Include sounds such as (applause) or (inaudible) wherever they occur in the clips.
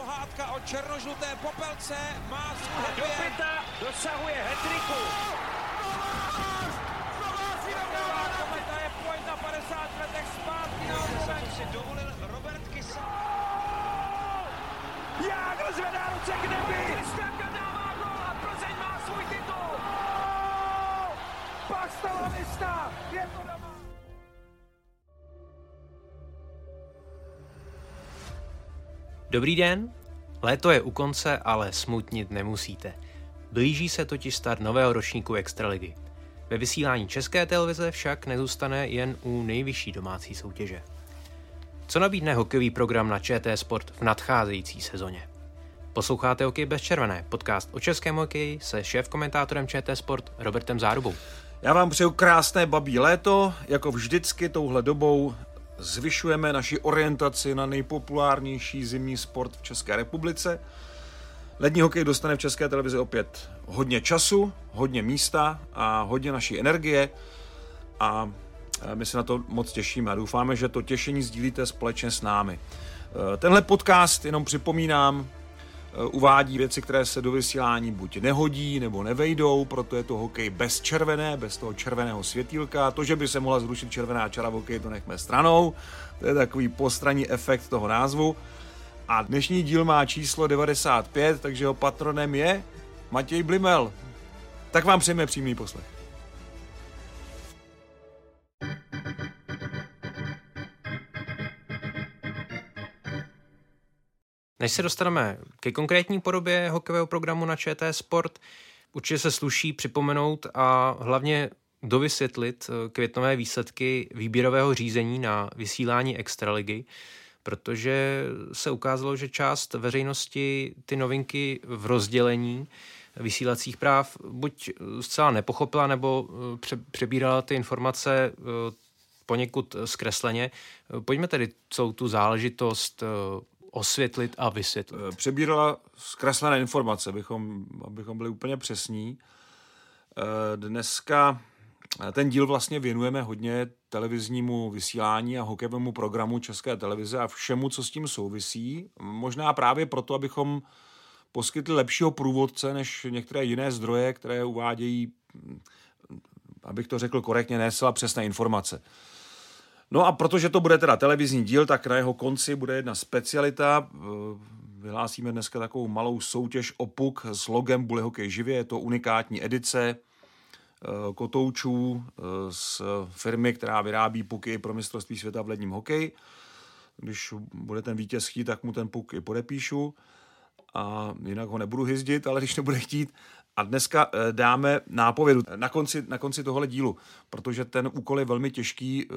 pohádka o černožluté popelce má svůj Do pěta dosahuje hetriku. Kometa je pojď na 50 letech zpátky na si dovolil Robert Kysa. Jágr zvedá ruce k nebi. Kristianka dává gol a Plzeň má svůj titul. Pak. Je to doma. Dobrý den, léto je u konce, ale smutnit nemusíte. Blíží se totiž start nového ročníku Extraligy. Ve vysílání České televize však nezůstane jen u nejvyšší domácí soutěže. Co nabídne hokejový program na ČT Sport v nadcházející sezóně? Posloucháte Hokej bez červené, podcast o českém hokeji se šéf-komentátorem ČT Sport Robertem Zárubou. Já vám přeju krásné babí léto. Jako vždycky touhle dobou zvyšujeme naši orientaci na nejpopulárnější zimní sport v České republice. Lední hokej dostane v České televizi opět hodně času, hodně místa a hodně naší energie a my se na to moc těšíme a doufáme, že to těšení sdílíte společně s námi. Tenhle podcast, jenom připomínám, uvádí věci, které se do vysílání buď nehodí nebo nevejdou, proto je to hokej bez červené, bez toho červeného světýlka. To, že by se mohla zrušit červená čara v hokeji, to nechme stranou. To je takový postranní efekt toho názvu. A dnešní díl má číslo 95, takže jeho patronem je Matěj Blimel. Tak vám přejeme přímý poslech. Než se dostaneme ke konkrétní podobě hokejového programu na ČT Sport, určitě se sluší připomenout a hlavně dovysvětlit eh, květnové výsledky výběrového řízení na vysílání Extraligy, protože se ukázalo, že část veřejnosti ty novinky v rozdělení vysílacích práv buď zcela nepochopila, nebo eh, přebírala ty informace eh, poněkud zkresleně. Pojďme tedy celou tu záležitost osvětlit a vysvětlit. Přebírala zkreslené informace, abychom, abychom byli úplně přesní. Dneska ten díl vlastně věnujeme hodně televiznímu vysílání a hokejovému programu České televize a všemu, co s tím souvisí. Možná právě proto, abychom poskytli lepšího průvodce než některé jiné zdroje, které uvádějí, abych to řekl korektně, ne přesné informace. No a protože to bude teda televizní díl, tak na jeho konci bude jedna specialita. Vyhlásíme dneska takovou malou soutěž o puk s logem Bully Hokej živě. Je to unikátní edice Eh, kotoučů eh, z firmy, která vyrábí puky pro mistrovství světa v ledním hokeji. Když bude ten vítěz chtít, tak mu ten puk i podepíšu a jinak ho nebudu hyzdit, ale když nebude chtít. A dneska eh, dáme nápovědu na konci, na konci tohohle dílu, protože ten úkol je velmi těžký.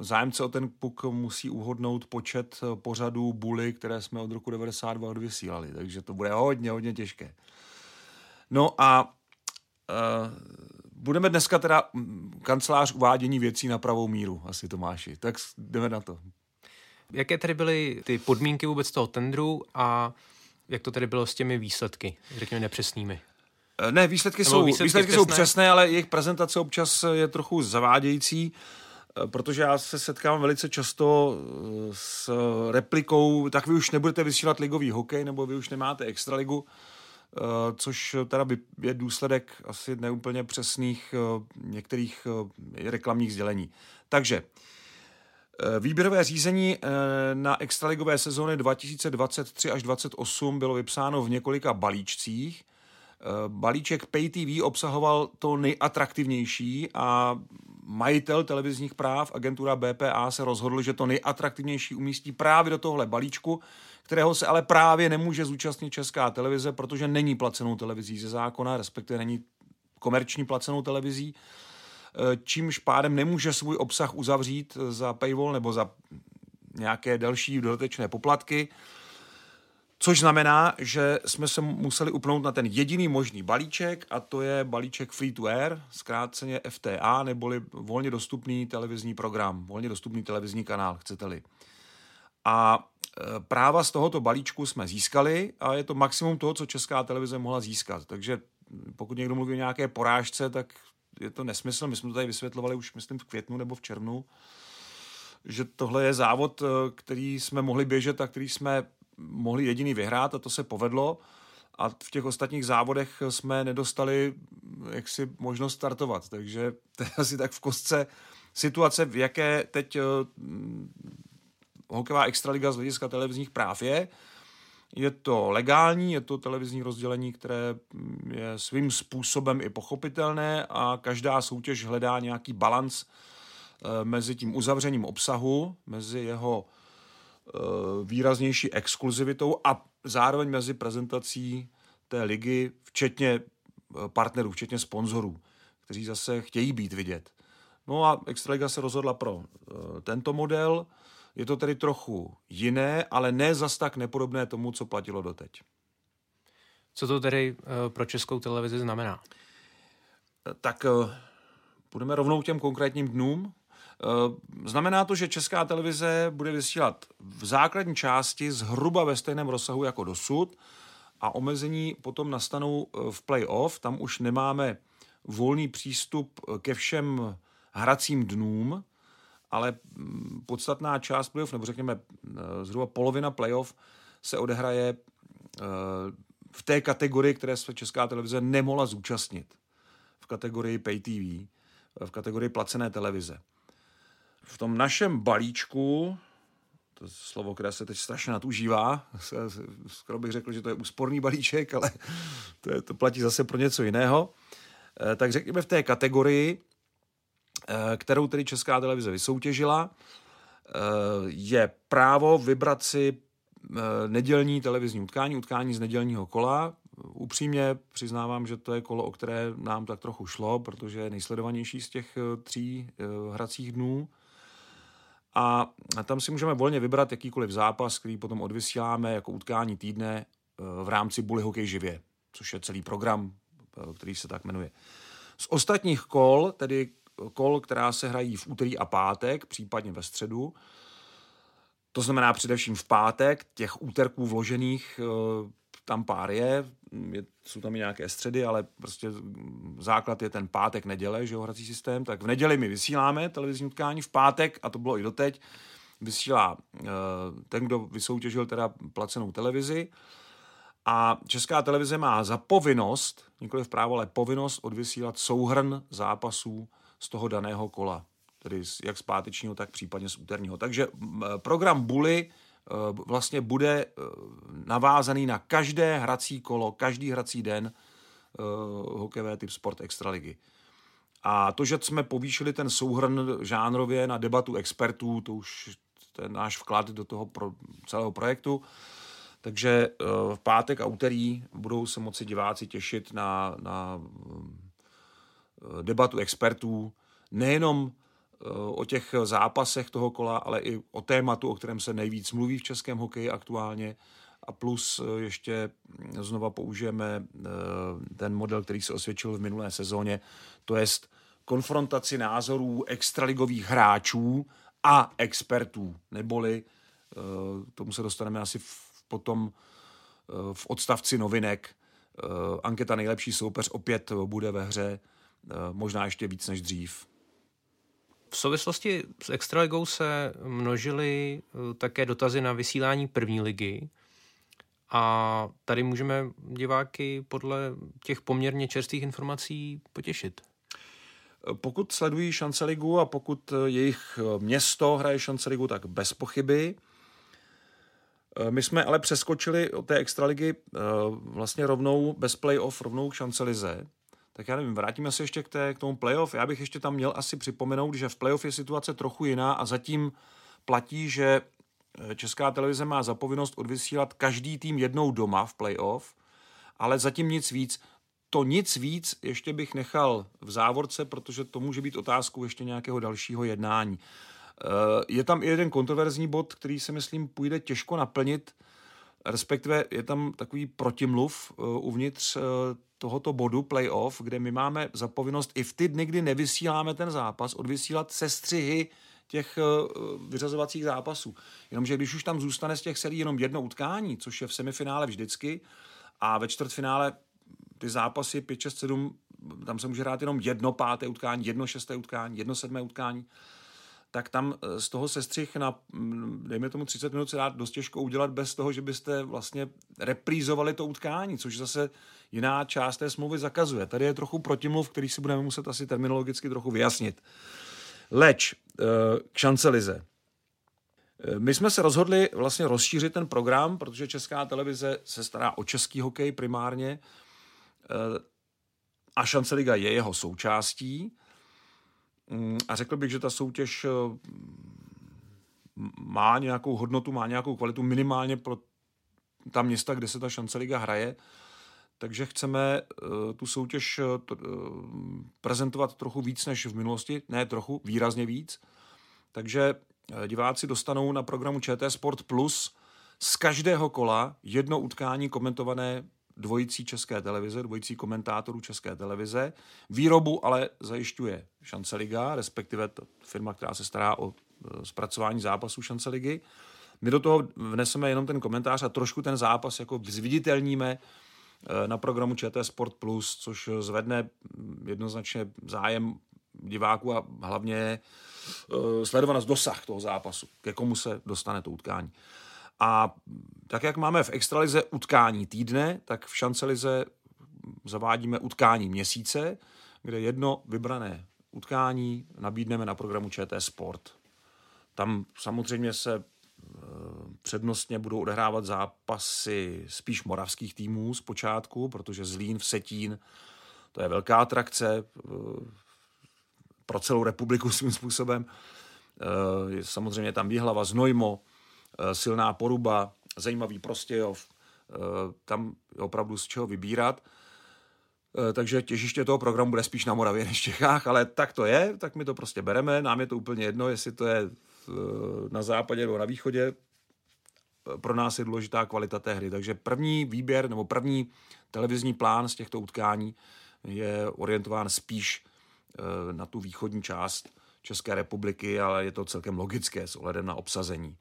Zájemce o ten puk musí uhodnout počet pořadů buly, které jsme od roku 92 odvysílali, takže to bude hodně, hodně těžké. No a budeme dneska teda mm, kancelář uvádění věcí na pravou míru, asi Tomáši. Tak jdeme na to. Jaké tedy byly ty podmínky vůbec toho tendru a jak to tedy bylo s těmi výsledky, řekněme nepřesnými? Eh, ne, výsledky, jsou, výsledky, výsledky jsou přesné, ale jejich prezentace občas je trochu zavádějící, eh, protože já se setkám velice často eh, s replikou, tak vy už nebudete vysílat ligový hokej, nebo vy už nemáte extraligu. Což teda je důsledek asi neúplně přesných některých reklamních sdělení. Takže Výběrové řízení na extraligové sezóny 2023 až 2028 bylo vypsáno v několika balíčcích. Balíček Pay TV obsahoval to nejatraktivnější a majitel televizních práv, agentura BPA, se rozhodl, že to nejatraktivnější umístí právě do tohle balíčku, kterého se ale právě nemůže zúčastnit Česká televize, protože není placenou televizí ze zákona, respektive není komerční placenou televizí, e, čímž pádem nemůže svůj obsah uzavřít za paywall nebo za nějaké další dodatečné poplatky. Což znamená, že jsme se museli upnout na ten jediný možný balíček a to je balíček free to air, zkráceně FTA, neboli volně dostupný televizní program, volně dostupný televizní kanál, chcete-li. A e, práva z tohoto balíčku jsme získali a je to maximum toho, co česká televize mohla získat. Takže pokud někdo mluví o nějaké porážce, tak je to nesmysl. My jsme to tady vysvětlovali už, myslím, v květnu nebo v červnu, že tohle je závod, e, který jsme mohli běžet a který jsme mohli jediný vyhrát a to se povedlo a v těch ostatních závodech jsme nedostali jaksi možnost startovat, takže (laughs) to je asi tak v kostce situace, v jaké teď uh, hokejová extraliga z hlediska televizních práv je. Je to legální, je to televizní rozdělení, které je svým způsobem i pochopitelné a každá soutěž hledá nějaký balans eh, mezi tím uzavřením obsahu, mezi jeho eh, výraznější exkluzivitou a zároveň mezi prezentací té ligy, včetně eh, partnerů, včetně sponzorů, kteří zase chtějí být vidět. No a Extraliga se rozhodla pro tento model. Je to tedy trochu jiné, ale ne zas tak nepodobné tomu, co platilo doteď. Co to tedy eh, pro českou televizi znamená? Tak eh, půjdeme rovnou k těm konkrétním dnům. Eh, znamená to, že česká televize bude vysílat v základní části zhruba ve stejném rozsahu jako dosud a omezení potom nastanou v playoff. Tam už nemáme volný přístup ke všem hracím dnům, ale mm, podstatná část playoff, nebo řekněme eh, zhruba polovina playoff, se odehraje eh, v té kategorii, které se Česká televize nemohla zúčastnit. V kategorii Pay TV, v kategorii placené televize. V tom našem balíčku, to slovo, které se teď strašně nadužívá, skoro bych řekl, že to je úsporný balíček, ale to, je, to platí zase pro něco jiného, eh, tak řekněme v té kategorii Eh, kterou tedy Česká televize vysoutěžila, eh, je právo vybrat si nedělní televizní utkání, utkání z nedělního kola. Upřímně přiznávám, že to je kolo, o které nám tak trochu šlo, protože je nejsledovanější z těch tří hracích dnů. A tam si můžeme volně vybrat jakýkoliv zápas, který potom odvysíláme jako utkání týdne v rámci Bully Hokej živě, což je celý program, který se tak jmenuje. Z ostatních kol, tedy kol, která se hrají v úterý a pátek, případně ve středu. To znamená především v pátek, těch úterků vložených eh, tam pár je, je, jsou tam i nějaké středy, ale prostě základ je ten pátek, neděle, že jo, hrací systém, tak v neděli my vysíláme televizní utkání, v pátek, a to bylo i doteď, vysílá uh, ten, kdo vysoutěžil teda placenou televizi a Česká televize má za povinnost, nikoli v právo, ale povinnost odvysílat souhrn zápasů z toho daného kola, tedy jak z pátečního, tak případně z úterního. Takže program Bully vlastně bude e, navázaný na každé hrací kolo, každý hrací den e, hokejové typ sport extraligy. A to, že jsme povýšili ten souhrn žánrově na debatu expertů, to už ten náš vklad do toho pro, celého projektu. Takže v pátek a úterý budou se moci diváci těšit na, na debatu expertů, nejenom eh, o těch zápasech toho kola, ale i o tématu, o kterém se nejvíc mluví v českém hokeji aktuálně. A plus eh, ještě znova použijeme eh, ten model, který se osvědčil v minulé sezóně, to je konfrontaci názorů extraligových hráčů a expertů, neboli tomu se dostaneme asi potom v odstavci novinek. Anketa nejlepší soupeř opět bude ve hře Eh, možná ještě víc než dřív. V souvislosti s Extraligou se množily eh, také dotazy na vysílání první ligy. A tady můžeme diváky podle těch poměrně čerstvých informací potěšit. Eh, pokud sledují šance ligu a pokud jejich město hraje šance ligu, tak bez pochyby. My jsme ale přeskočili od té extraligy vlastně rovnou bez playoff, rovnou k šancelize tak já nevím, vrátíme se ještě k, té, k tomu playoff. Já bych ještě tam měl asi připomenout, že v playoff je situace trochu jiná a zatím platí, že eh, Česká televize má zapovinnost odvysílat každý tým jednou doma v playoff, ale zatím nic víc. To nic víc ještě bych nechal v závorce, protože to může být otázkou ještě nějakého dalšího jednání. Eh, je tam i jeden kontroverzní bod, který si myslím půjde těžko naplnit, respektive je tam takový protimluv eh, uvnitř tohoto bodu playoff, kde my máme za povinnost i v ty dny, kdy nevysíláme ten zápas, odvysílat sestřihy těch eh, vyřazovacích zápasů. Jenomže když už tam zůstane z těch serií jenom jedno utkání, což je v semifinále vždycky, a ve čtvrtfinále ty zápasy 5, 6, 7, tam se může hrát jenom jedno páté utkání, jedno šesté utkání, jedno sedmé utkání, tak tam eh, z toho sestřih na, mm, dejme tomu 30 minut se dá dost těžko udělat bez toho, že byste vlastně reprízovali to utkání, což zase jiná část té smlouvy zakazuje. Tady je trochu protimluv, který si budeme muset asi terminologicky trochu vyjasnit. Leč eh, k šancelize. Eh, my jsme se rozhodli vlastně rozšířit ten program, protože Česká televize se stará o český hokej primárně a Šance Liga je jeho součástí. Mm, a řekl bych, že ta soutěž eh, má nějakou hodnotu, má nějakou kvalitu minimálně pro ta města, kde se ta šance liga hraje. Takže chceme uh, tu soutěž uh, prezentovat trochu víc než v minulosti, ne trochu, výrazně víc. Takže diváci dostanou na programu ČT Sport Plus z každého kola jedno utkání komentované dvojicí České televize, dvojicí komentátorů České televize. Výrobu ale zajišťuje Šance Liga, respektive ta firma, která se stará o e, zpracování zápasů Šance Ligy. My do toho vneseme jenom ten komentář a trošku ten zápas jako zviditelníme e, na programu ČT Sport Plus, což zvedne jednoznačně zájem diváků a hlavně e, sledovanost dosah toho zápasu, ke komu se dostane to utkání. A tak, jak máme v extralize utkání týdne, tak v šancelize zavádíme utkání měsíce, kde jedno vybrané utkání nabídneme na programu ČT Sport. Tam samozřejmě se e, přednostně budou odehrávat zápasy spíš moravských týmů z počátku, protože Zlín v Setín to je velká atrakce e, pro celou republiku svým způsobem. E, samozřejmě tam Výhlava, Znojmo, silná poruba, zajímavý Prostějov, eh, tam je opravdu z čeho vybírat. Eh, takže těžiště toho programu bude spíš na Moravě než v Čechách, ale tak to je, tak my to prostě bereme, nám je to úplně jedno, jestli to je na západě nebo na východě, pro nás je důležitá kvalita té hry. Takže první výběr nebo první televizní plán z těchto utkání je orientován spíš na tu východní část České republiky, ale je to celkem logické s ohledem na obsazení.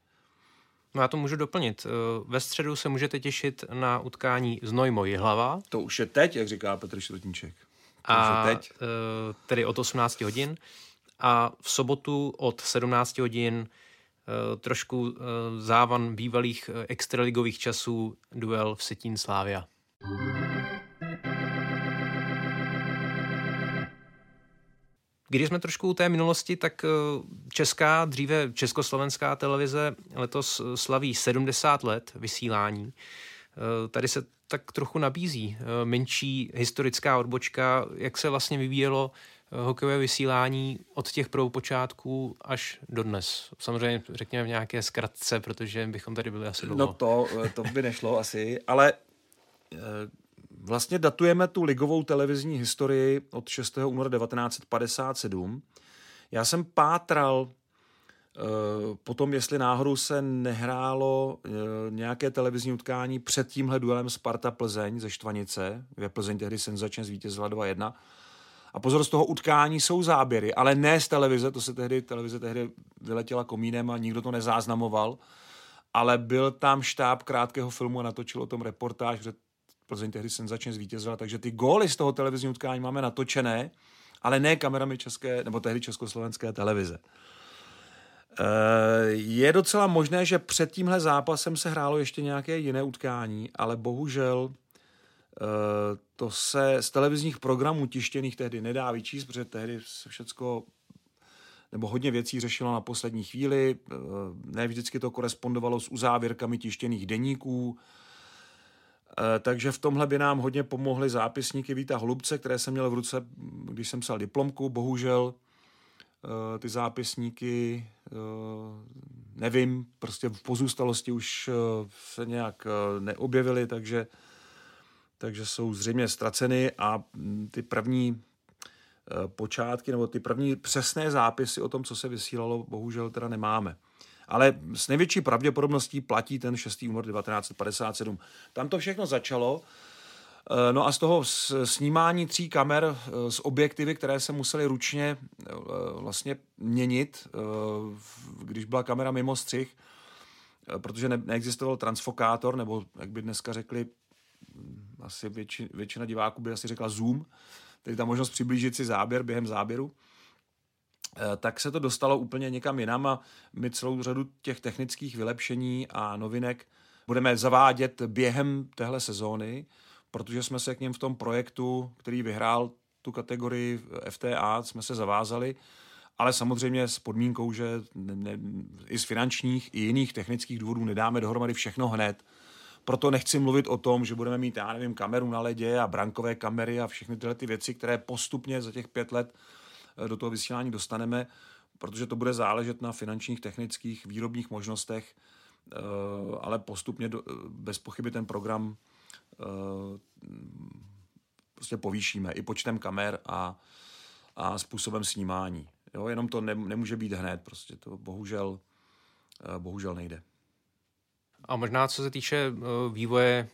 No já to můžu doplnit. Eh, ve středu se můžete těšit na utkání Znojmo Jihlava. To už je teď, jak říká Petr Šrotníček. To a, teď. Eh, tedy od 18 hodin. A v sobotu od 17 hodin eh, trošku závan bývalých extraligových časů duel v Setín Slávia. Když jsme trošku u té minulosti, tak eh, česká, dříve československá televize letos slaví 70 let vysílání. Eh, tady se tak trochu nabízí eh, menší historická odbočka, jak se vlastně vyvíjelo hokejové vysílání od těch prvopočátků až do dnes. Samozřejmě řekněme v nějaké zkratce, protože bychom tady byli asi dlouho. No to, to by nešlo asi, ale Vlastně datujeme tu ligovou televizní historii od 6. února 1957. Já jsem pátral uh, potom, jestli náhodou se nehrálo uh, nějaké televizní utkání před tímhle duelem Sparta Plzeň ze Štvanice, kde Plzeň tehdy senzačně zvítězila 2-1. A pozor, z toho utkání jsou záběry, ale ne z televize, to se tehdy, televize tehdy vyletěla komínem a nikdo to nezáznamoval, ale byl tam štáb krátkého filmu a natočil o tom reportáž, že Plzeň tehdy senzačně zvítězila, takže ty góly z toho televizního utkání máme natočené, ale ne kamerami české, nebo tehdy československé televize. Eh, je docela možné, že před tímhle zápasem se hrálo ještě nějaké jiné utkání, ale bohužel eh, to se z televizních programů tištěných tehdy nedá vyčíst, protože tehdy se všecko nebo hodně věcí řešilo na poslední chvíli. Eh, ne vždycky to korespondovalo s uzávěrkami tištěných deníků. Eh, takže v tomhle by nám hodně pomohly zápisníky Víta Holubce, které jsem měl v ruce, když jsem psal diplomku. Bohužel eh, ty zápisníky eh, nevím, prostě v pozůstalosti už se nějak neobjevily, takže, takže jsou zřejmě ztraceny a hm, ty první počátky nebo ty první přesné zápisy o tom, co se vysílalo, bohužel teda nemáme ale s největší pravděpodobností platí ten 6. únor 1957. Tam to všechno začalo. Eh, no a z toho snímání tří kamer eh, s objektivy, které se musely ručně eh, vlastně měnit, když byla kamera mimo střih, protože neexistoval transfokátor, nebo jak by dneska řekli, asi většina, většina diváků by asi řekla zoom, tedy ta možnost přiblížit si záběr během záběru tak se to dostalo úplně někam jinam a my celou řadu těch technických vylepšení a novinek budeme zavádět během téhle sezóny, protože jsme se k něm v tom projektu, který vyhrál tu kategorii FTA, jsme se zavázali, ale samozřejmě s podmínkou, že ne, i z finančních, i jiných technických důvodů nedáme dohromady všechno hned. Proto nechci mluvit o tom, že budeme mít, já nevím, kameru na ledě a brankové kamery a všechny tyhle ty věci, které postupně za těch pět let eh, do toho vysílání dostaneme, protože to bude záležet na finančních, technických, výrobních možnostech, eh, ale postupně bez pochyby ten program eh, prostě povýšíme i počtem kamer a, a způsobem snímání. Jo, jenom to ne, nemůže být hned, prostě to bohužel, eh, bohužel nejde. A možná co se týče vývoje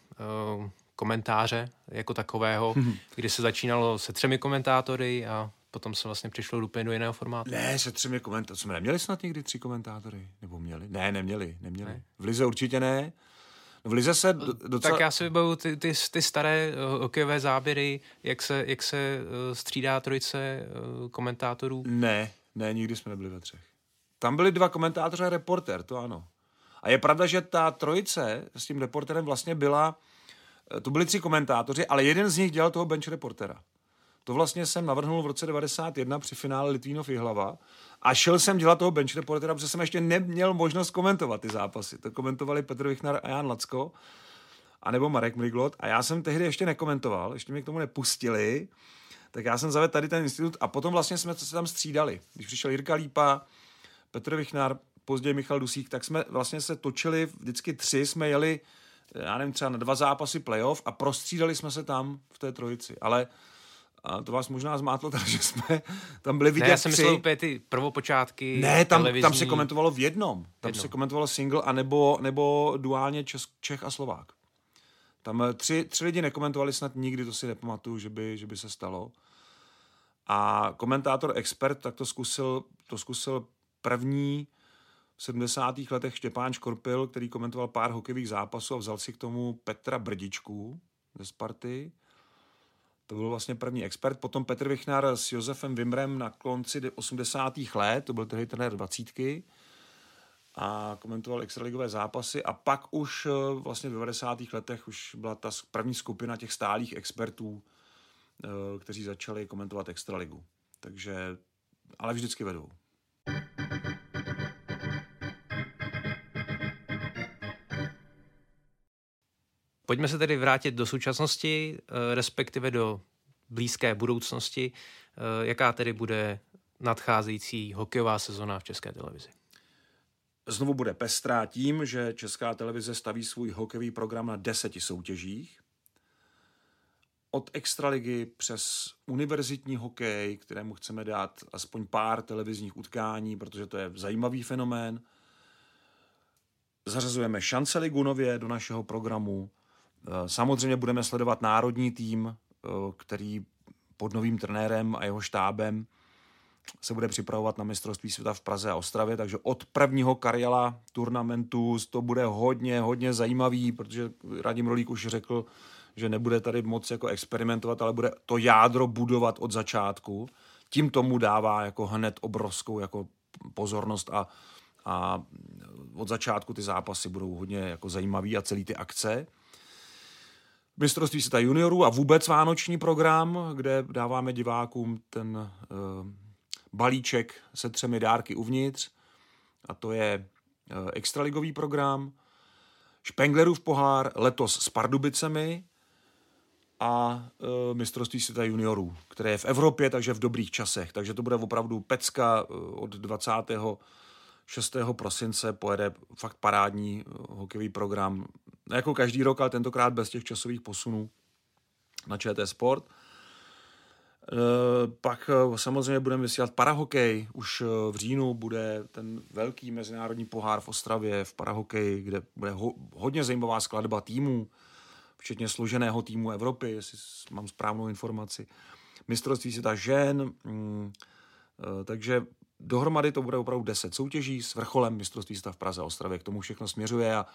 komentáře jako takového, (laughs) kdy se začínalo se třemi komentátory a potom se vlastně přišlo úplně do jiného formátu. Ne, se třemi komentátory. Jsme neměli snad někdy tři komentátory? Nebo měli? Ne, neměli, neměli. Ne. V Lize určitě ne. V Lize se docela... Tak já si vybavu ty, ty, ty staré uh, hokejové záběry, jak se, jak se uh, střídá trojice uh, komentátorů. Ne, ne, nikdy jsme nebyli ve třech. Tam byli dva komentátoři a reporter, to ano. A je pravda, že ta trojice s tím reporterem vlastně byla, to byli tři komentátoři, ale jeden z nich dělal toho bench reportera. To vlastně jsem navrhnul v roce 91 při finále Litvínov Jihlava a šel jsem dělat toho bench reportera, protože jsem ještě neměl možnost komentovat ty zápasy. To komentovali Petr Vichnar a Jan Lacko, anebo Marek Mriglot a já jsem tehdy ještě nekomentoval, ještě mě k tomu nepustili, tak já jsem zavedl tady ten institut a potom vlastně jsme se tam střídali. Když přišel Jirka Lípa, Petr Vichnar, později Michal Dusík, tak jsme vlastně se točili, vždycky tři jsme jeli, já nevím, třeba na dva zápasy playoff a prostřídali jsme se tam v té trojici. Ale a to vás možná zmátlo, takže (laughs) jsme tam byli vidět ne, já jsem myslel úplně ty prvopočátky Ne, tam, televizní... tam se komentovalo v jednom. Tam jednom. se komentovalo single a nebo, nebo duálně Čes, Čech a Slovák. Tam eh, tři, tři lidi nekomentovali snad nikdy, to si nepamatuju, že by, že by se stalo. A komentátor expert tak to zkusil, to zkusil první v 70. letech Štěpán Škorpil, který komentoval pár hokejových zápasů a vzal si k tomu Petra Brdičku ze Sparty. To byl vlastně první expert. Potom Petr Vichnar s Josefem Vimrem na konci 80. let, to byl tehdy trenér 20. a komentoval extraligové zápasy a pak už eh, vlastně v 90. letech už byla ta první skupina těch stálých expertů, eh, kteří začali komentovat extraligu. Takže, ale vždycky vedou. Pojďme se tedy vrátit do současnosti, eh, respektive do blízké budoucnosti. Eh, jaká tedy bude nadcházející hokejová sezona v České televizi? Znovu bude pestrá tím, že Česká televize staví svůj hokejový program na deseti soutěžích. Od extraligy přes univerzitní hokej, kterému chceme dát aspoň pár televizních utkání, protože to je zajímavý fenomén. Zařazujeme šance ligu nově do našeho programu. Eh, samozřejmě budeme sledovat národní tým, eh, který pod novým trenérem a jeho štábem se bude připravovat na mistrovství světa v Praze a Ostravě, takže od prvního Karjela turnamentu to bude hodně, hodně zajímavý, protože Radim Rolík už řekl, že nebude tady moc jako experimentovat, ale bude to jádro budovat od začátku. Tím tomu dává jako hned obrovskou jako pozornost a, a od začátku ty zápasy budou hodně jako zajímavý a celý ty akce mistrovství světa juniorů a vůbec vánoční program, kde dáváme divákům ten uh, balíček se třemi dárky uvnitř a to je uh, extraligový program, Špenglerův pohár letos s Pardubicemi a uh, mistrovství světa juniorů, které je v Evropě, takže v dobrých časech. Takže to bude opravdu pecka od 20. 6. prosince pojede fakt parádní hokejový program jako každý rok, ale tentokrát bez těch časových posunů na ČT Sport. E, pak e, samozřejmě budeme vysílat parahokej. Už e, v říjnu bude ten velký mezinárodní pohár v Ostravě v parahokeji, kde bude ho, hodně zajímavá skladba týmů, včetně složeného týmu Evropy, jestli mám správnou informaci. Mistrovství světa žen, mm, takže dohromady to bude opravdu 10 soutěží s vrcholem mistrovství světa v Praze a Ostravě. K tomu všechno směřuje a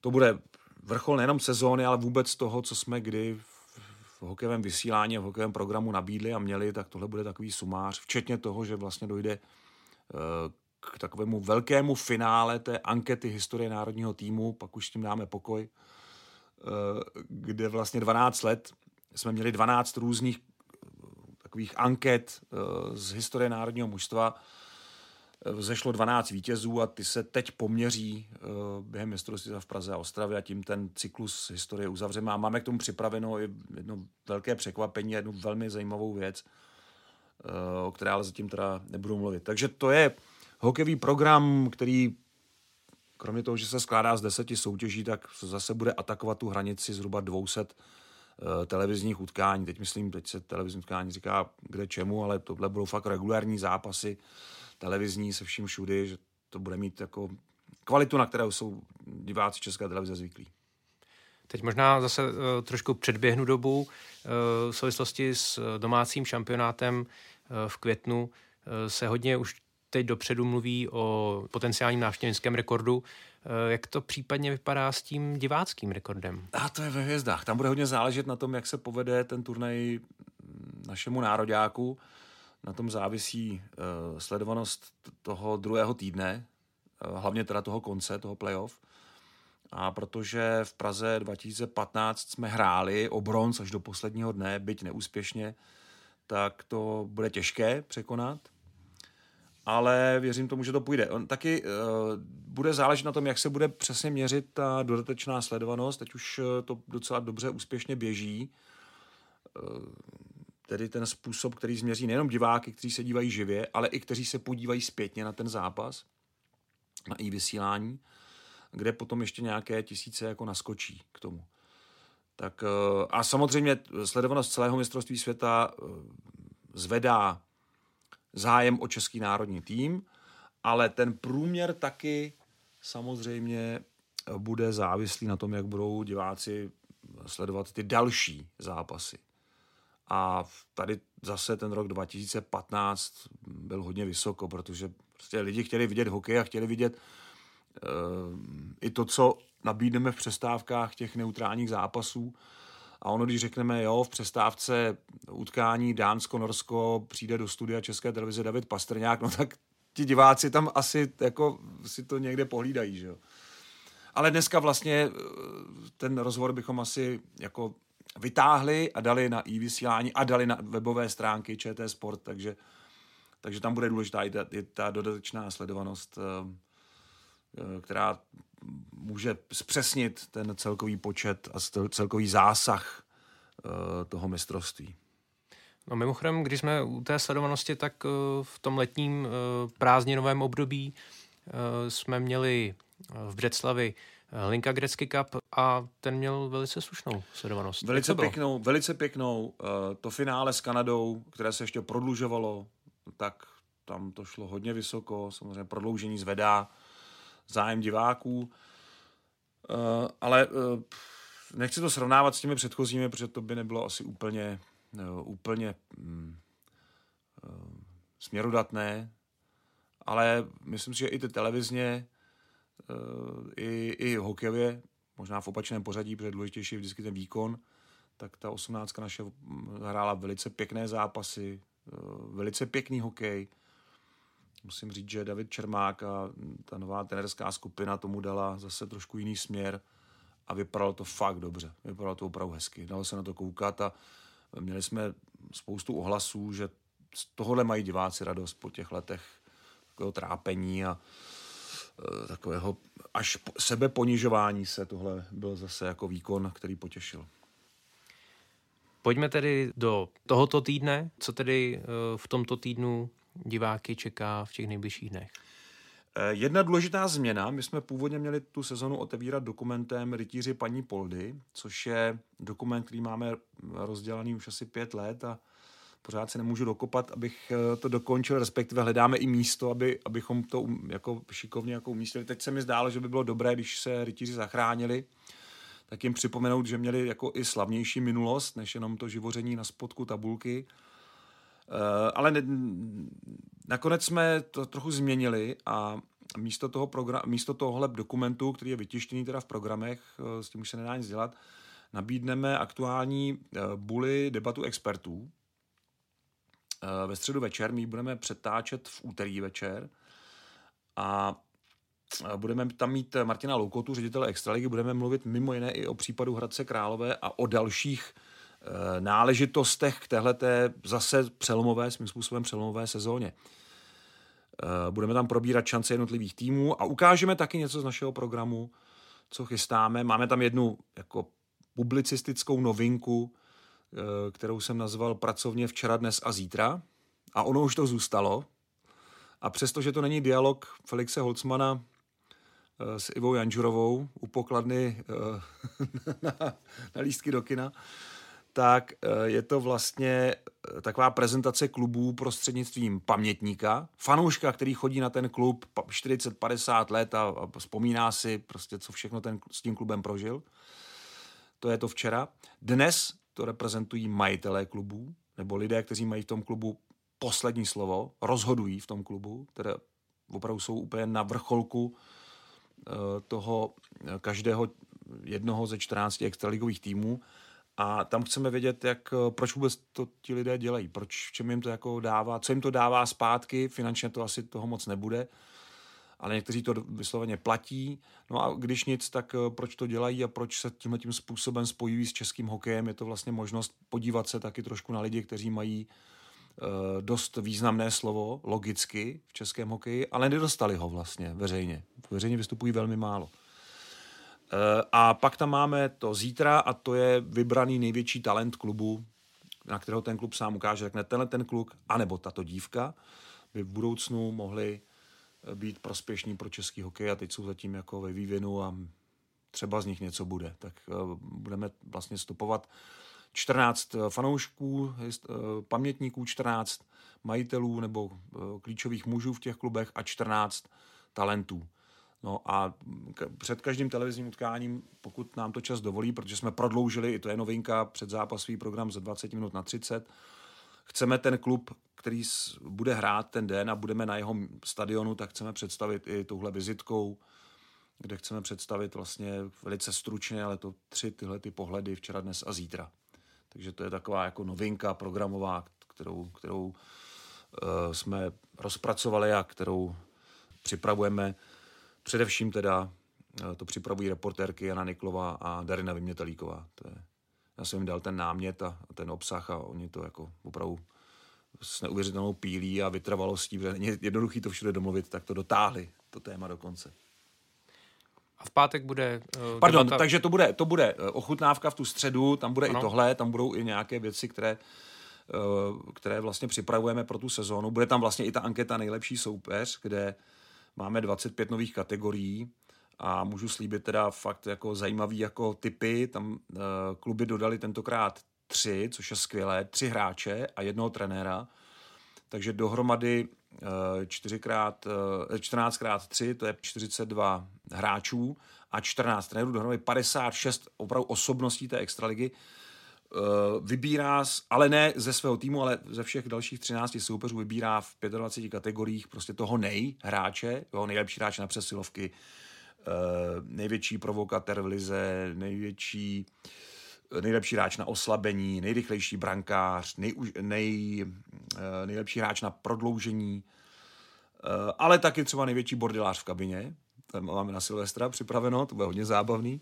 to bude vrchol nejenom sezóny, ale vůbec toho, co jsme kdy v hokejovém vysílání v hokejovém programu nabídli a měli, tak tohle bude takový sumář, včetně toho, že vlastně dojde k takovému velkému finále té ankety historie národního týmu, pak už s tím dáme pokoj, kde vlastně 12 let jsme měli 12 různých takových anket z historie národního mužstva, Zešlo 12 vítězů a ty se teď poměří uh, během mistrovství v Praze a Ostravě a tím ten cyklus historie uzavřeme. A máme k tomu připraveno jedno velké překvapení, jednu velmi zajímavou věc, uh, o které ale zatím teda nebudu mluvit. Takže to je hokejový program, který kromě toho, že se skládá z deseti soutěží, tak zase bude atakovat tu hranici zhruba 200 uh, eh, televizních utkání. Teď myslím, teď se televizní utkání říká kde čemu, ale tohle budou fakt regulární zápasy televizní se vším všudy, že to bude mít jako kvalitu, na kterou jsou diváci České televize zvyklí. Teď možná zase uh, trošku předběhnu dobu uh, v souvislosti s domácím šampionátem uh, v květnu uh, se hodně už teď dopředu mluví o potenciálním návštěvnickém rekordu. Jak to případně vypadá s tím diváckým rekordem? A to je ve hvězdách. Tam bude hodně záležet na tom, jak se povede ten turnaj našemu nároďáku. Na tom závisí uh, sledovanost toho druhého týdne, uh, hlavně teda toho konce, toho playoff. A protože v Praze 2015 jsme hráli o bronz až do posledního dne, byť neúspěšně, tak to bude těžké překonat. Ale věřím tomu, že to půjde. On taky uh, bude záležet na tom, jak se bude přesně měřit ta dodatečná sledovanost. Teď už to docela dobře úspěšně běží. Uh, tedy ten způsob, který změří nejenom diváky, kteří se dívají živě, ale i kteří se podívají zpětně na ten zápas, na i vysílání, kde potom ještě nějaké tisíce jako naskočí k tomu. Tak eh, a samozřejmě sledovanost celého mistrovství světa eh, zvedá zájem o český národní tým, ale ten průměr taky samozřejmě bude závislý na tom, jak budou diváci sledovat ty další zápasy. A tady zase ten rok 2015 byl hodně vysoko, protože prostě lidi chtěli vidět hokej a chtěli vidět uh, i to, co nabídneme v přestávkách těch neutrálních zápasů. A ono, když řekneme, jo, v přestávce utkání Dánsko-Norsko přijde do studia České televize David Pastrňák, no tak ti diváci tam asi jako si to někde pohlídají, že jo. Ale dneska vlastně eh, ten rozhovor bychom asi jako vytáhli a dali na i-vysílání a dali na webové stránky ČT Sport, takže, takže tam bude důležitá i ta, i ta dodatečná sledovanost, eh, eh, která může zpřesnit ten celkový počet a celkový zásah eh, toho mistrovství. No mimochodem, když jsme u té sledovanosti, tak v tom letním prázdninovém období jsme měli v Břeclavi Linka Grecky Cup a ten měl velice slušnou sledovanost. Velice pěknou, velice pěknou. Eh, to finále s Kanadou, které se ještě prodlužovalo, tak tam to šlo hodně vysoko, samozřejmě prodloužení zvedá zájem diváků, eh, ale eh, nechci to srovnávat s těmi předchozími, protože to by nebylo asi úplně, úplně mm, směrodatné, ale myslím si, že i ty televizně i, i hokejově, možná v opačném pořadí, protože důležitější je vždycky ten výkon, tak ta osmnáctka naše hrála velice pěkné zápasy, eh, velice pěkný hokej. Musím říct, že David Čermák a ta nová trenerská skupina tomu dala zase trošku jiný směr a vypadalo to fakt dobře. Vypadalo to opravdu hezky. Dalo se na to koukat a měli jsme spoustu ohlasů, že z tohohle mají diváci radost po těch letech takového trápení a Eh, takového až sebeponižování se. Tohle byl zase jako výkon, který potěšil. Pojďme tedy do tohoto týdne. Co tedy eh, v tomto týdnu diváky čeká v těch nejbližších dnech? Eh, jedna důležitá změna, my jsme původně měli tu sezonu otevírat dokumentem Rytíři paní Poldy, což je dokument, který máme rozdělaný už asi pět let a pořád se nemůžu dokopat, abych eh, to dokončil, respektive hledáme i místo, aby, abychom to um, jako šikovně jako umístili. Teď se mi zdálo, že by bylo dobré, když se rytíři zachránili, tak jim připomenout, že měli jako i slavnější minulost, než jenom to živoření na spodku tabulky. Uh, ale ne, nakonec jsme to trochu změnili a místo, toho program, místo tohohle dokumentu, který je vytištěný teda v programech, uh, s tím už se nedá nic dělat, nabídneme aktuální buly debatu expertů. Ve středu večer my budeme přetáčet v úterý večer a budeme tam mít Martina Loukotu, ředitele Extraligy, budeme mluvit mimo jiné i o případu Hradce Králové a o dalších Eh, náležitostech k téhleté zase přelomové, svým způsobem přelomové sezóně. Eh, budeme tam probírat šance jednotlivých týmů a ukážeme taky něco z našeho programu, co chystáme. Máme tam jednu jako publicistickou novinku, eh, kterou jsem nazval pracovně včera, dnes a zítra. A ono už to zůstalo. A přestože to není dialog Felixe Holcmana s Ivou Janžurovou u pokladny (laughs) na, na lístky do kina, tak eh, je to vlastně eh, taková prezentace klubů prostřednictvím pamětníka, fanouška, který chodí na ten klub 40-50 let a, a vzpomíná si prostě, co všechno ten s tím klubem prožil. To je to včera. Dnes to reprezentují majitelé klubů, nebo lidé, kteří mají v tom klubu poslední slovo, rozhodují v tom klubu, které opravdu jsou úplně na vrcholku eh, toho každého jednoho ze 14 extraligových týmů. A tam chceme vědět, jak, eh, proč vůbec to ti lidé dělají, proč, v čem jim to jako dává, co jim to dává zpátky, finančně to asi toho moc nebude, ale někteří to vysloveně platí. No a když nic, tak eh, proč to dělají a proč se tímhle tím způsobem spojují s českým hokejem. Je to vlastně možnost podívat se taky trošku na lidi, kteří mají uh, dost významné slovo, logicky, v českém hokeji, ale nedostali ho vlastně veřejně. Veřejně vystupují velmi málo. Eh, a pak tam máme to zítra a to je vybraný největší talent klubu, na kterého ten klub sám ukáže, řekne tenhle ten kluk, anebo tato dívka, by v budoucnu mohli eh, být prospěšní pro český hokej a teď jsou zatím jako ve vývinu a třeba z nich něco bude. Tak eh, budeme vlastně stopovat 14 fanoušků, pamětníků, 14 majitelů nebo klíčových mužů v těch klubech a 14 talentů. No a před každým televizním utkáním, pokud nám to čas dovolí, protože jsme prodloužili, i to je novinka, před zápasový program ze 20 minut na 30, chceme ten klub, který bude hrát ten den a budeme na jeho stadionu, tak chceme představit i touhle vizitkou, kde chceme představit vlastně velice stručně, ale to tři tyhle ty pohledy včera, dnes a zítra. Takže to je taková jako novinka programová, kterou, kterou uh, jsme rozpracovali a kterou připravujeme Především teda eh, to připravují reportérky Jana Niklova a Darina Vymětelíková. To je, já jsem jim dal ten námět a, a ten obsah a oni to jako opravdu s neuvěřitelnou pílí a vytrvalostí, protože není jednoduchý to všude domluvit, tak to dotáhli, to téma do konce. A v pátek bude... Uh, Pardon, debata... takže to bude, to bude eh, ochutnávka v tu středu, tam bude ano. i tohle, tam budou i nějaké věci, které, uh, které vlastně připravujeme pro tu sezónu. Bude tam vlastně i ta anketa nejlepší soupeř, kde Máme 25 nových kategorií a můžu slíbit teda fakt jako zajímavý jako typy. Tam uh, kluby dodali tentokrát tři, což je skvělé, tři hráče a jednoho trenéra. Takže dohromady uh, 4x, uh, 14x3, to je 42 hráčů a 14 trenérů, dohromady 56 opravdu osobností té extraligy. Eh, vybírá, ale ne ze svého týmu, ale ze všech dalších 13 soupeřů vybírá v 25 kategoriích prostě toho nej hráče, jo, nejlepší hráč na přesilovky, eh, největší provokatér v lize, největší nejlepší hráč na oslabení, nejrychlejší brankář, nej, nej, eh, nejlepší hráč na prodloužení, ale taky třeba největší bordelář v kabině. To máme na Silvestra připraveno, to bude hodně zábavný.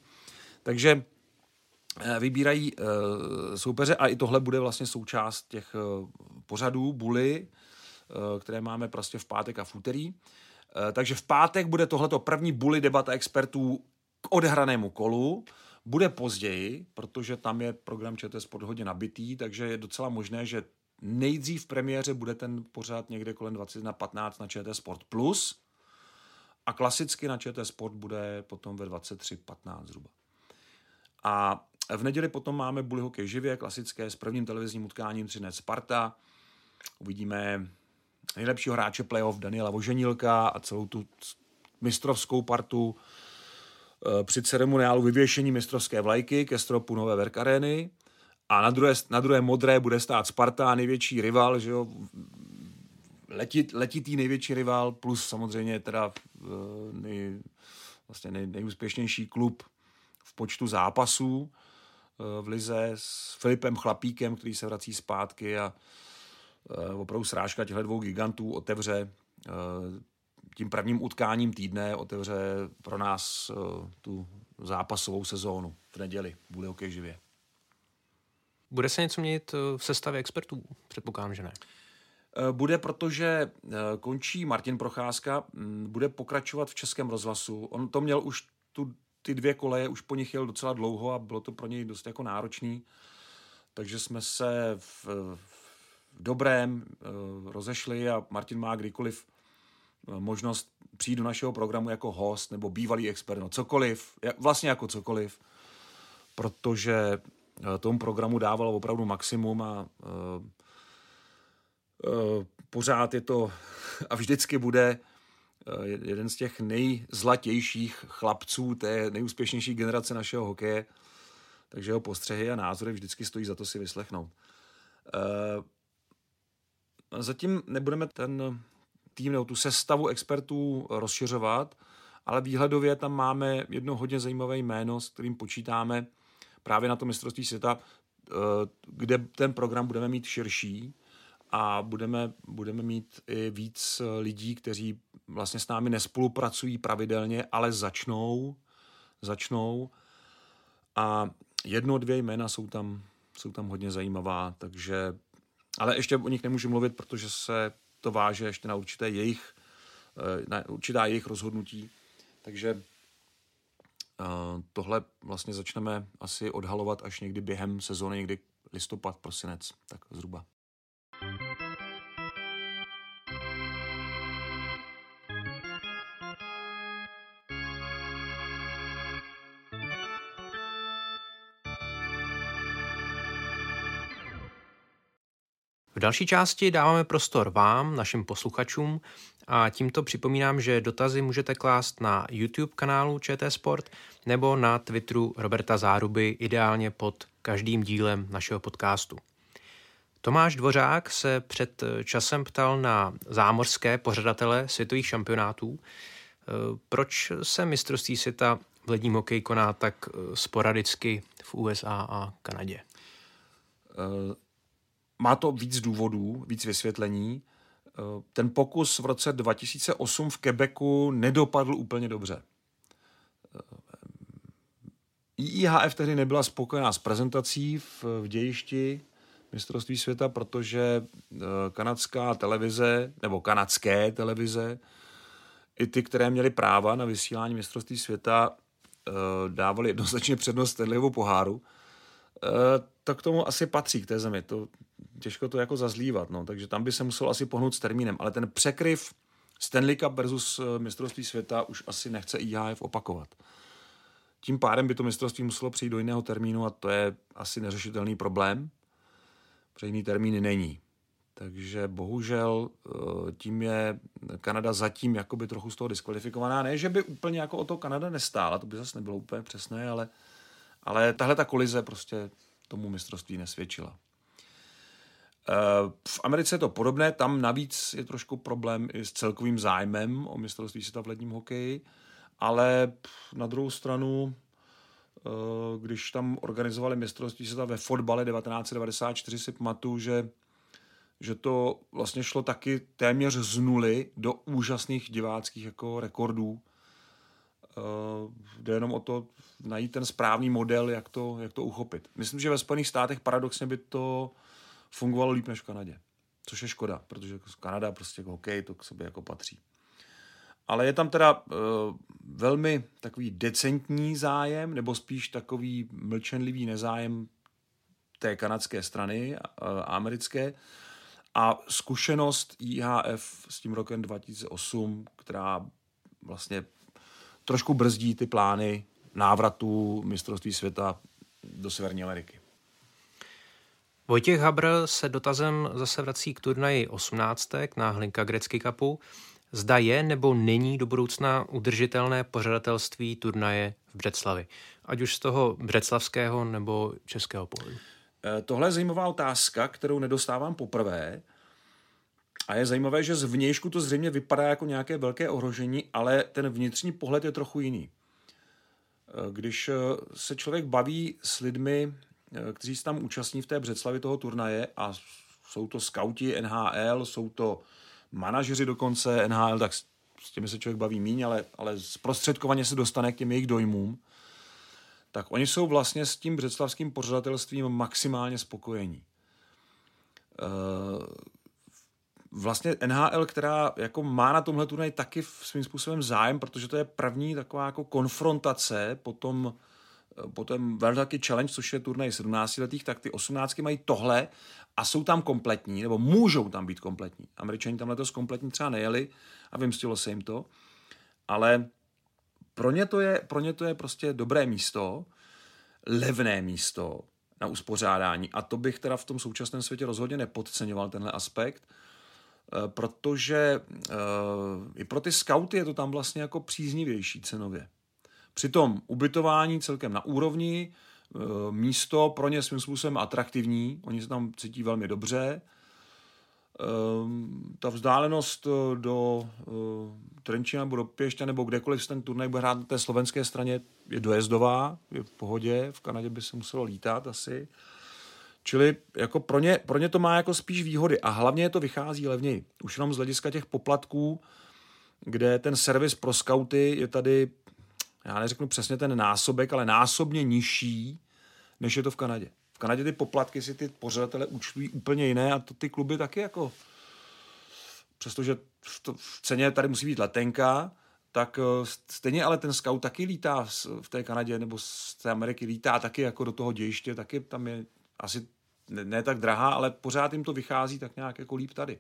Takže Eh, vybírají soupeře a i tohle bude vlastně součást těch pořadů, buly, které máme prostě v pátek a v úterý. Uh, takže v pátek bude tohleto první buly debata expertů k odhranému kolu. Bude později, protože tam je program ČT Sport hodně nabitý, takže je docela možné, že nejdřív v premiéře bude ten pořád někde kolem 20 na 15 na ČT Sport Plus a klasicky na ČT Sport bude potom ve 23.15 zhruba. A v neděli potom máme Bully hokej živě, klasické s prvním televizním utkáním Třinec Sparta. Uvidíme nejlepšího hráče playoff Daniela Voženilka a celou tu mistrovskou partu eh, při ceremoniálu vyvěšení mistrovské vlajky ke stropu Nové Verkarény. A na druhé, na druhé modré bude stát Sparta, největší rival, že jo, letit, letitý největší rival, plus samozřejmě teda eh, nej, vlastně nej, nejúspěšnější klub v počtu zápasů v Lize s Filipem Chlapíkem, který se vrací zpátky a opravdu srážka těchto dvou gigantů otevře tím prvním utkáním týdne otevře pro nás tu zápasovou sezónu v neděli. Bude hokej živě. Bude se něco měnit v sestavě expertů? Předpokládám, že ne. Eh, bude, protože eh, končí Martin Procházka, mm, bude pokračovat v Českém rozhlasu. On to měl už tu, ty dvě koleje, už po nich jel docela dlouho a bylo to pro něj dost jako náročný. Takže jsme se v, v dobrém eh, rozešli a Martin má kdykoliv možnost přijít do našeho programu jako host nebo bývalý expert, no cokoliv, vlastně jako cokoliv, protože tomu programu dával opravdu maximum a Eh, pořád je to (laughs) a vždycky bude eh, jeden z těch nejzlatějších chlapců té nejúspěšnější generace našeho hokeje, takže jeho postřehy a názory vždycky stojí za to si vyslechnout. Eh, zatím nebudeme ten tým nebo tu sestavu expertů rozšiřovat, ale výhledově tam máme jedno hodně zajímavé jméno, s kterým počítáme právě na to mistrovství světa, kde ten program budeme mít širší, a budeme, budeme mít i víc eh, lidí, kteří vlastně s námi nespolupracují pravidelně, ale začnou, začnou. A jedno, dvě jména jsou tam, jsou tam hodně zajímavá, takže, ale ještě o nich nemůžu mluvit, protože se to váže ještě na určité jejich, eh, na určitá jejich rozhodnutí, takže eh, tohle vlastně začneme asi odhalovat až někdy během sezóny, někdy listopad, prosinec, tak zhruba. V další části dáváme prostor vám, našim posluchačům, a tímto připomínám, že dotazy můžete klást na YouTube kanálu ČT Sport nebo na Twitteru Roberta Záruby, ideálně pod každým dílem našeho podcastu. Tomáš Dvořák se před časem ptal na zámořské pořadatele světových šampionátů. Proč se mistrovství světa v ledním hokeji koná tak sporadicky v USA a Kanadě? Uh má to víc důvodů, víc vysvětlení. Eh, ten pokus v roce 2008 v Quebecu nedopadl úplně dobře. Eh, IIHF tehdy nebyla spokojená s prezentací v, v dějišti mistrovství světa, protože eh, kanadská televize, nebo kanadské televize, i ty, které měly práva na vysílání mistrovství světa, dávali jednoznačně přednost Stanleyovu poháru. Tak tomu asi patří k té zemi. To, těžko to jako zazlívat, no, takže tam by se musel asi pohnout s termínem, ale ten překryv Stanley Cup versus eh, mistrovství světa už asi nechce IHF opakovat. Tím pádem by to mistrovství muselo přijít do jiného termínu a to je asi neřešitelný problém, protože jiný termíny není. Takže bohužel eh, tím je Kanada zatím jakoby trochu z toho diskvalifikovaná. Ne, že by úplně jako o to Kanada nestála, to by zase nebylo úplně přesné, ale, ale tahle ta kolize prostě tomu mistrovství nesvědčila. V Americe je to podobné, tam navíc je trošku problém i s celkovým zájmem o mistrovství světa v ledním hokeji, ale na druhou stranu, eh, když tam organizovali mistrovství světa ve fotbale 1994, si pamatuju, že že to vlastně šlo taky téměř z nuly do úžasných diváckých jako rekordů. Eh, jde jenom o to najít ten správný model, jak to, jak to uchopit. Myslím, že ve Spojených státech paradoxně by to fungovalo líp než v Kanadě. Což je škoda, protože Kanada prostě jako hokej to k sobě jako patří. Ale je tam teda uh, velmi takový decentní zájem, nebo spíš takový mlčenlivý nezájem té kanadské strany, uh, americké, a zkušenost IHF s tím rokem 2008, která vlastně trošku brzdí ty plány návratu mistrovství světa do Severní Ameriky. Vojtěch Habr se dotazem zase vrací k turnaji 18. na Hlinka Grecky Cupu. Zda je nebo není do budoucna udržitelné pořadatelství turnaje v Břeclavi, ať už z toho břeclavského nebo českého pohledu? Eh, tohle je zajímavá otázka, kterou nedostávám poprvé. A je zajímavé, že z vnějšku to zřejmě vypadá jako nějaké velké ohrožení, ale ten vnitřní pohled je trochu jiný. Eh, když eh, se člověk baví s lidmi kteří se tam účastní v té Břeclavi toho turnaje a jsou to skauti NHL, jsou to manažeři dokonce NHL, tak s těmi se člověk baví míň, ale, ale zprostředkovaně se dostane k těm jejich dojmům, tak oni jsou vlastně s tím břeclavským pořadatelstvím maximálně spokojení. Vlastně NHL, která jako má na tomhle turnaj taky svým způsobem zájem, protože to je první taková jako konfrontace potom potom velký challenge, což je turnaj 17 letých, tak ty 18 mají tohle a jsou tam kompletní, nebo můžou tam být kompletní. Američani tam letos kompletní třeba nejeli a vymstilo se jim to, ale pro ně to je, pro ně to je prostě dobré místo, levné místo na uspořádání. A to bych teda v tom současném světě rozhodně nepodceňoval tenhle aspekt, eh, protože uh, i pro ty skauty je to tam vlastně jako příznivější cenově. Přitom ubytování celkem na úrovni, eh, místo pro ně svým způsobem atraktivní, oni se tam cítí velmi dobře. Ehm, ta vzdálenost eh, do eh, Trenčína nebo do Pěšťa nebo kdekoliv ten turnaj bude hrát na té slovenské straně je dojezdová, je v pohodě, v Kanadě by se muselo lítat asi. Čili jako pro, ně, pro ně to má jako spíš výhody a hlavně to vychází levněji. Už jenom z hlediska těch poplatků, kde ten servis pro skauty je tady já neřeknu přesně ten násobek, ale násobně nižší, než je to v Kanadě. V Kanadě ty poplatky si ty pořadatele účtují úplně jiné a to ty kluby taky jako přestože v, to, v ceně tady musí být letenka, tak eh, stejně ale ten scout taky lítá v té Kanadě nebo z té Ameriky lítá taky jako do toho dějiště, taky tam je asi ne, ne tak drahá, ale pořád jim to vychází tak nějak jako líp tady. E,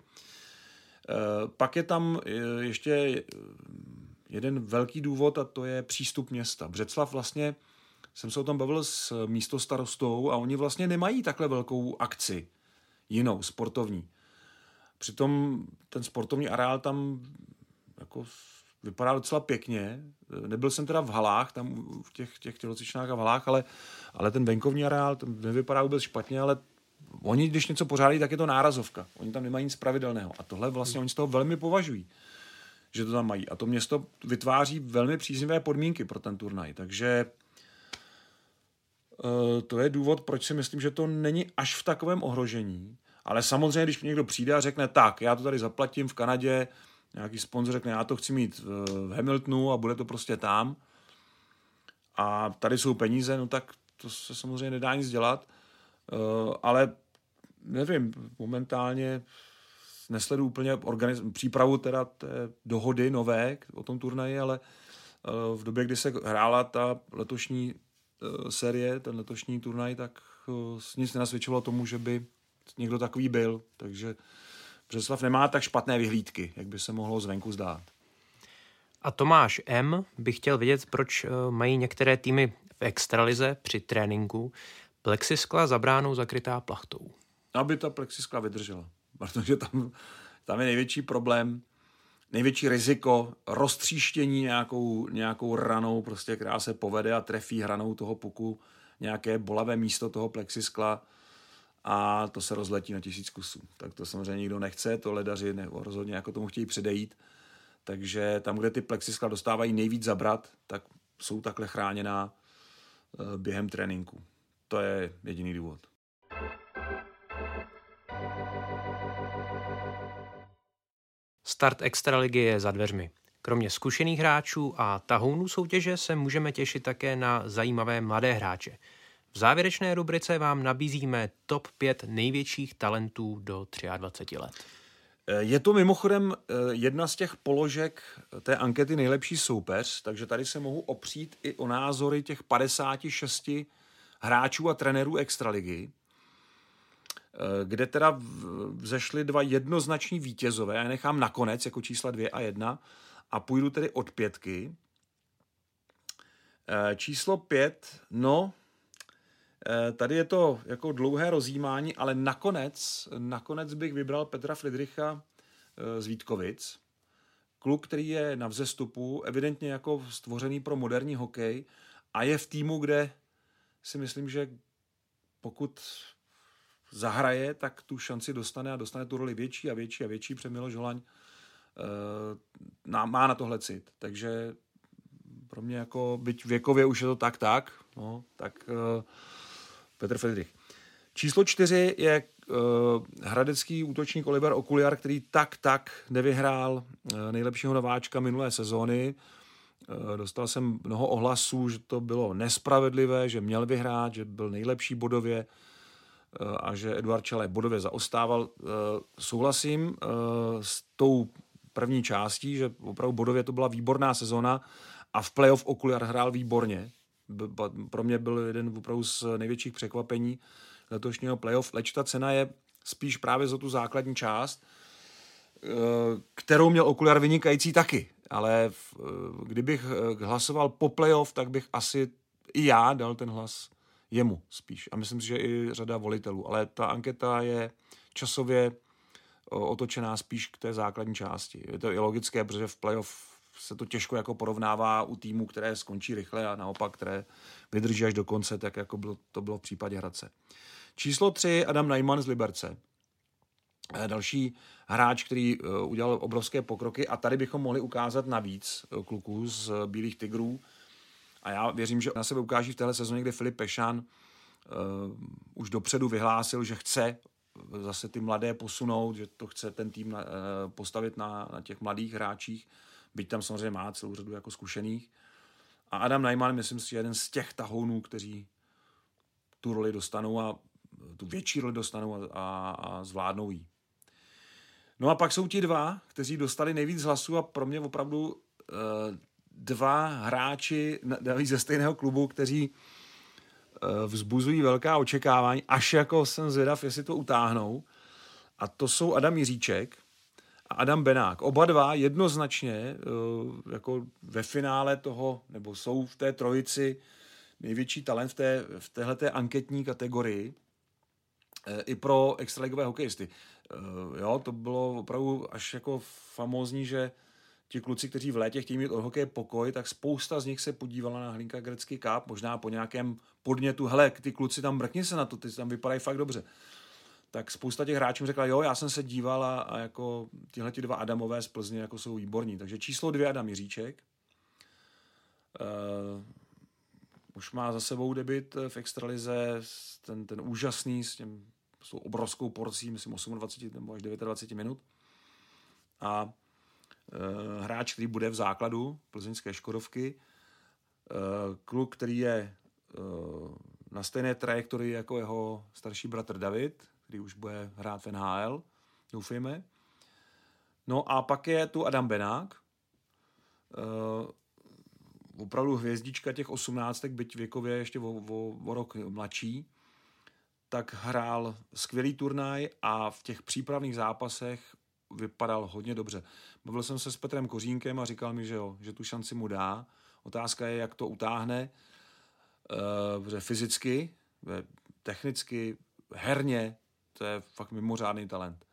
pak je tam eh, ještě jeden velký důvod a to je přístup města. Břeclav vlastně, jsem se o tom bavil s místostarostou a oni vlastně nemají takhle velkou akci, jinou, sportovní. Přitom ten sportovní areál tam jako vypadá docela pěkně. Nebyl jsem teda v halách, tam v těch, těch tělocvičnách a v halách, ale, ale ten venkovní areál ten nevypadá vůbec špatně, ale oni, když něco pořádají, tak je to nárazovka. Oni tam nemají nic pravidelného. A tohle vlastně oni z toho velmi považují že to tam mají. A to město vytváří velmi příznivé podmínky pro ten turnaj. Takže uh, to je důvod, proč si myslím, že to není až v takovém ohrožení. Ale samozřejmě, když někdo přijde a řekne, tak, já to tady zaplatím v Kanadě, nějaký sponzor řekne, já to chci mít v Hamiltonu a bude to prostě tam, a tady jsou peníze, no tak to se samozřejmě nedá nic dělat, uh, ale nevím, momentálně nesledu úplně organiz- přípravu teda té dohody nové o tom turnaji, ale eh, v době, kdy se hrála ta letošní eh, série, ten letošní turnaj, tak eh, nic nenasvědčovalo tomu, že by někdo takový byl. Takže Břeslav nemá tak špatné vyhlídky, jak by se mohlo zvenku zdát. A Tomáš M. by chtěl vědět, proč mají některé týmy v extralize při tréninku plexiskla za bránou zakrytá plachtou. Aby ta plexiskla vydržela protože tam, tam je největší problém, největší riziko roztříštění nějakou, nějakou ranou, prostě, která se povede a trefí hranou toho puku nějaké bolavé místo toho plexiskla a to se rozletí na tisíc kusů. Tak to samozřejmě nikdo nechce, to ledaři ne, rozhodně jako tomu chtějí předejít. Takže tam, kde ty plexiskla dostávají nejvíc zabrat, tak jsou takhle chráněná eh, během tréninku. To je jediný důvod. Start Extraligy je za dveřmi. Kromě zkušených hráčů a tahounů soutěže se můžeme těšit také na zajímavé mladé hráče. V závěrečné rubrice vám nabízíme top 5 největších talentů do 23 let. Je to mimochodem eh, jedna z těch položek té ankety nejlepší soupeř, takže tady se mohu opřít i o názory těch 56 hráčů a trenérů Extraligy. Eh, kde teda vzešly dva jednoznační vítězové. Já nechám nakonec jako čísla dvě a jedna a půjdu tedy od pětky. Eh, číslo pět, no, eh, tady je to jako dlouhé rozjímání, ale nakonec, nakonec bych vybral Petra Friedricha z Vítkovic. Kluk, který je na vzestupu, evidentně jako stvořený pro moderní hokej a je v týmu, kde si myslím, že pokud zahraje, tak tu šanci dostane a dostane tu roli větší a větší a větší, protože Miloš Holaň e, má na tohle cit. Takže pro mě jako, byť věkově už je to tak tak, no, tak Petr Friedrich. Číslo čtyři je uh, hradecký útočník Oliver Okuliar, který tak tak nevyhrál uh, nejlepšího nováčka minulé sezóny. Uh, dostal jsem mnoho ohlasů, že to bylo nespravedlivé, že měl vyhrát, že byl nejlepší bodově uh, a že Eduard Čale bodově zaostával. Uh, souhlasím uh, s tou první částí, že opravdu bodově to byla výborná sezona a v playoff Okuliar hrál výborně. Pro mě byl jeden opravdu z největších překvapení letošního playoff, leč ta cena je spíš právě za tu základní část, eh, kterou měl Okuliar vynikající taky. Ale eh, kdybych eh, hlasoval po playoff, tak bych asi i já dal ten hlas jemu spíš. A myslím si, že i řada volitelů. Ale ta anketa je časově otočená spíš k té základní části. Je to i logické, protože v playoff se to těžko jako porovnává u týmů, které skončí rychle a naopak, které vydrží až do konce, tak jako bylo, to bylo v případě Hradce. Číslo 3, Adam Najman z Liberce. Eh, další hráč, který eh, udělal obrovské pokroky a tady bychom mohli ukázat navíc eh, kluků z Bílých tigrů. A já věřím, že na sebe ukáží v téhle sezóně, kde Filip Pešan uh, už dopředu vyhlásil, že chce zase ty mladé posunout, že to chce ten tým uh, postavit na, na těch mladých hráčích, byť tam samozřejmě má celou řadu jako zkušených. A Adam Najman, myslím si, je jeden z těch tahounů, kteří tu roli dostanou a tu větší roli dostanou a, a, a zvládnou ji. No a pak jsou ti dva, kteří dostali nejvíc hlasů a pro mě opravdu uh, dva hráči navíc ze stejného klubu, kteří uh, vzbuzují velká očekávání, až jako jsem zvědav, jestli to utáhnou. A to jsou Adam Jiříček a Adam Benák. Oba dva jednoznačně uh, jako ve finále toho, nebo jsou v té trojici největší talent v, té, v téhleté anketní kategorii i pro extraligové hokejisty. Eh, jo, to bylo opravdu až jako famózní, že ti kluci, kteří v létě chtějí mít od hokeje pokoj, tak spousta z nich se podívala na Hlinka Grecký káp, možná po nějakém podnětu, hele, ty kluci tam mrkni se na to, ty tam vypadají fakt dobře. Tak spousta těch hráčů řekla, jo, já jsem se díval a, jako tihle ti dva Adamové z Plzně jako jsou výborní. Takže číslo dvě Adam Jiříček. Uh, už má za sebou debit v extralize, ten, ten úžasný s tím s tou obrovskou porcí, myslím 28 nebo až 29 minut. A e, hráč, který bude v základu plzeňské Škodovky, e, kluk, který je e, na stejné trajektorii jako jeho starší bratr David, který už bude hrát v NHL, doufejme. No a pak je tu Adam Benák, e, opravdu hvězdička těch osmnáctek, byť věkově ještě o, o, o rok mladší, tak hrál skvělý turnaj a v těch přípravných zápasech vypadal hodně dobře. Mluvil jsem se s Petrem Kořínkem a říkal mi, že jo, že tu šanci mu dá. Otázka je, jak to utáhne, uh, fyzicky, technicky, herně, to je fakt mimořádný talent.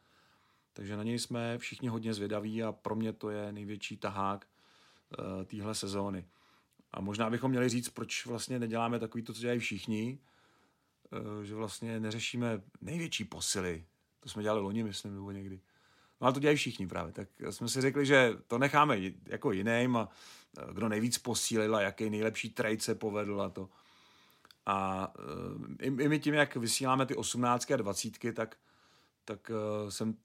Takže na něj jsme všichni hodně zvědaví a pro mě to je největší tahák uh, téhle sezóny. A možná bychom měli říct, proč vlastně neděláme takový to, co dělají všichni, Eh, že vlastně neřešíme největší posily. To jsme dělali loni, myslím, nebo někdy. No ale to dělají všichni právě. Tak jsme si řekli, že to necháme jako jiným a eh, kdo nejvíc posílil a jaký nejlepší trade se povedl a to. A eh, i, i my tím, jak vysíláme ty 18 a 20, tak, tak jsem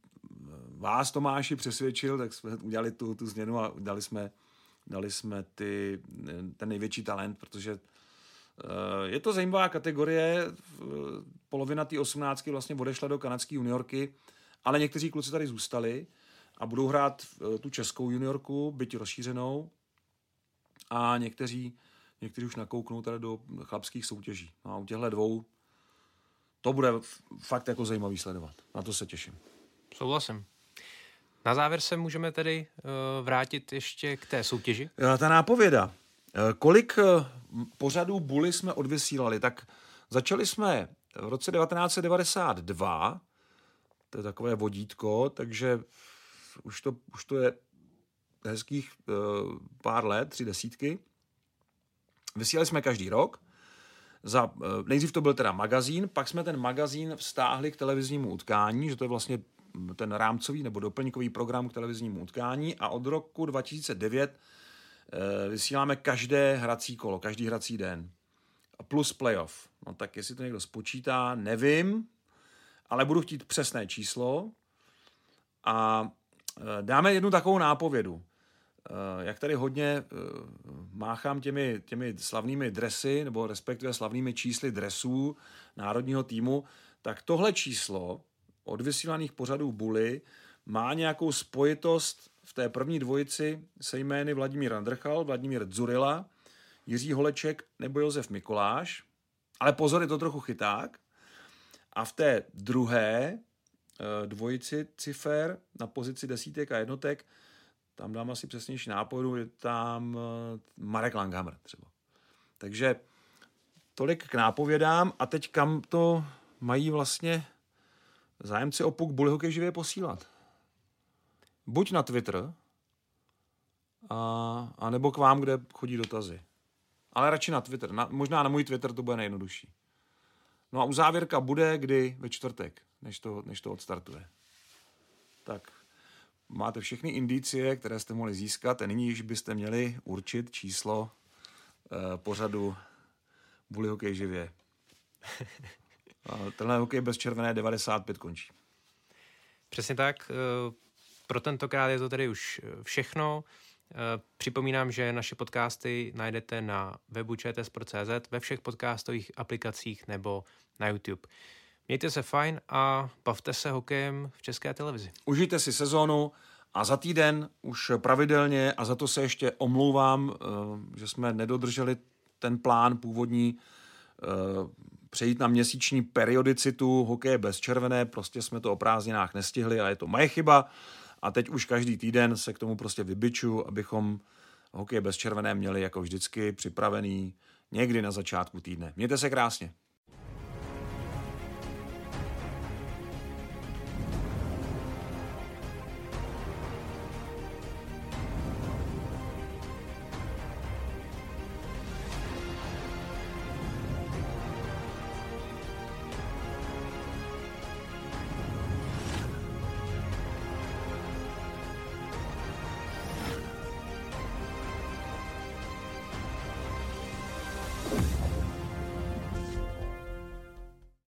vás, Tomáši, přesvědčil, tak jsme udělali tu, tu změnu a dali jsme, dali jsme ty, ten největší talent, protože Eh, je to zajímavá kategorie, polovina té osmnáctky vlastně odešla do kanadské juniorky, ale někteří kluci tady zůstali a budou hrát eh, tu českou juniorku, byť rozšířenou, a někteří, někteří už nakouknou tady do chlapských soutěží. No a u těchto dvou to bude fakt jako zajímavý sledovat. Na to se těším. Souhlasím. Na závěr se můžeme tedy uh, vrátit ještě k té soutěži. Ta nápověda. Eh, kolik eh, pořadů Bully jsme odvysílali? Tak začali jsme v roce 1992, to je takové vodítko, takže už to, už to je hezkých pár let, tři desítky. Vysílali jsme každý rok. Za, uh, nejdřív to byl teda magazín, pak jsme ten magazín vztáhli k televiznímu utkání, že to je vlastně ten rámcový nebo doplňkový program k televiznímu utkání a od roku 2009 Eh, vysíláme každé hrací kolo, každý hrací den. plus playoff. No tak jestli to někdo spočítá, nevím, ale budu chtít přesné číslo a e, dáme jednu takovou nápovědu. E, jak tady hodně e, máchám těmi, těmi slavnými dresy, nebo respektive slavnými čísly dresů národního týmu, tak tohle číslo od vysílaných pořadů Bully má nějakou spojitost v té první dvojici se jmény Vladimír Andrchal, Vladimír Dzurila, Jiří Holeček nebo Josef Mikoláš. Ale pozor, je to trochu chyták. A v té druhé eh, dvojici cifer na pozici desítek a jednotek, tam dám asi přesnější náporu, je tam eh, Marek Langhammer třeba. Takže tolik k nápovědám a teď kam to mají vlastně zájemci o puk Bully živě posílat. Buď na Twitter, a, a nebo k vám, kde chodí dotazy. Ale radši na Twitter. Na, možná na můj Twitter to bude nejjednodušší. No a uzávěrka bude kdy ve čtvrtek, než to, než to odstartuje. Tak máte všechny indicie, které jste mohli získat a nyní již byste měli určit číslo eh, pořadu Bully hokej živě. (laughs) tenhle hokej bez červené 95 končí. Přesně tak. Eh, pro tentokrát je to tedy už eh, všechno. Eh, připomínám, že naše podcasty najdete na webu čtsport.cz, ve všech podcastových aplikacích nebo na YouTube. Mějte se fajn a bavte se hokejem v české televizi. Užijte si sezónu a za týden už pravidelně, a za to se ještě omlouvám, eh, že jsme nedodrželi ten plán původní, eh, přejít na měsíční periodicitu hokeje bez červené, prostě jsme to o prázdninách nestihli a je to moje chyba. A teď už každý týden se k tomu prostě vybiču, abychom hokej bez červené měli jako vždycky připravený někdy na začátku týdne. Mějte se krásně.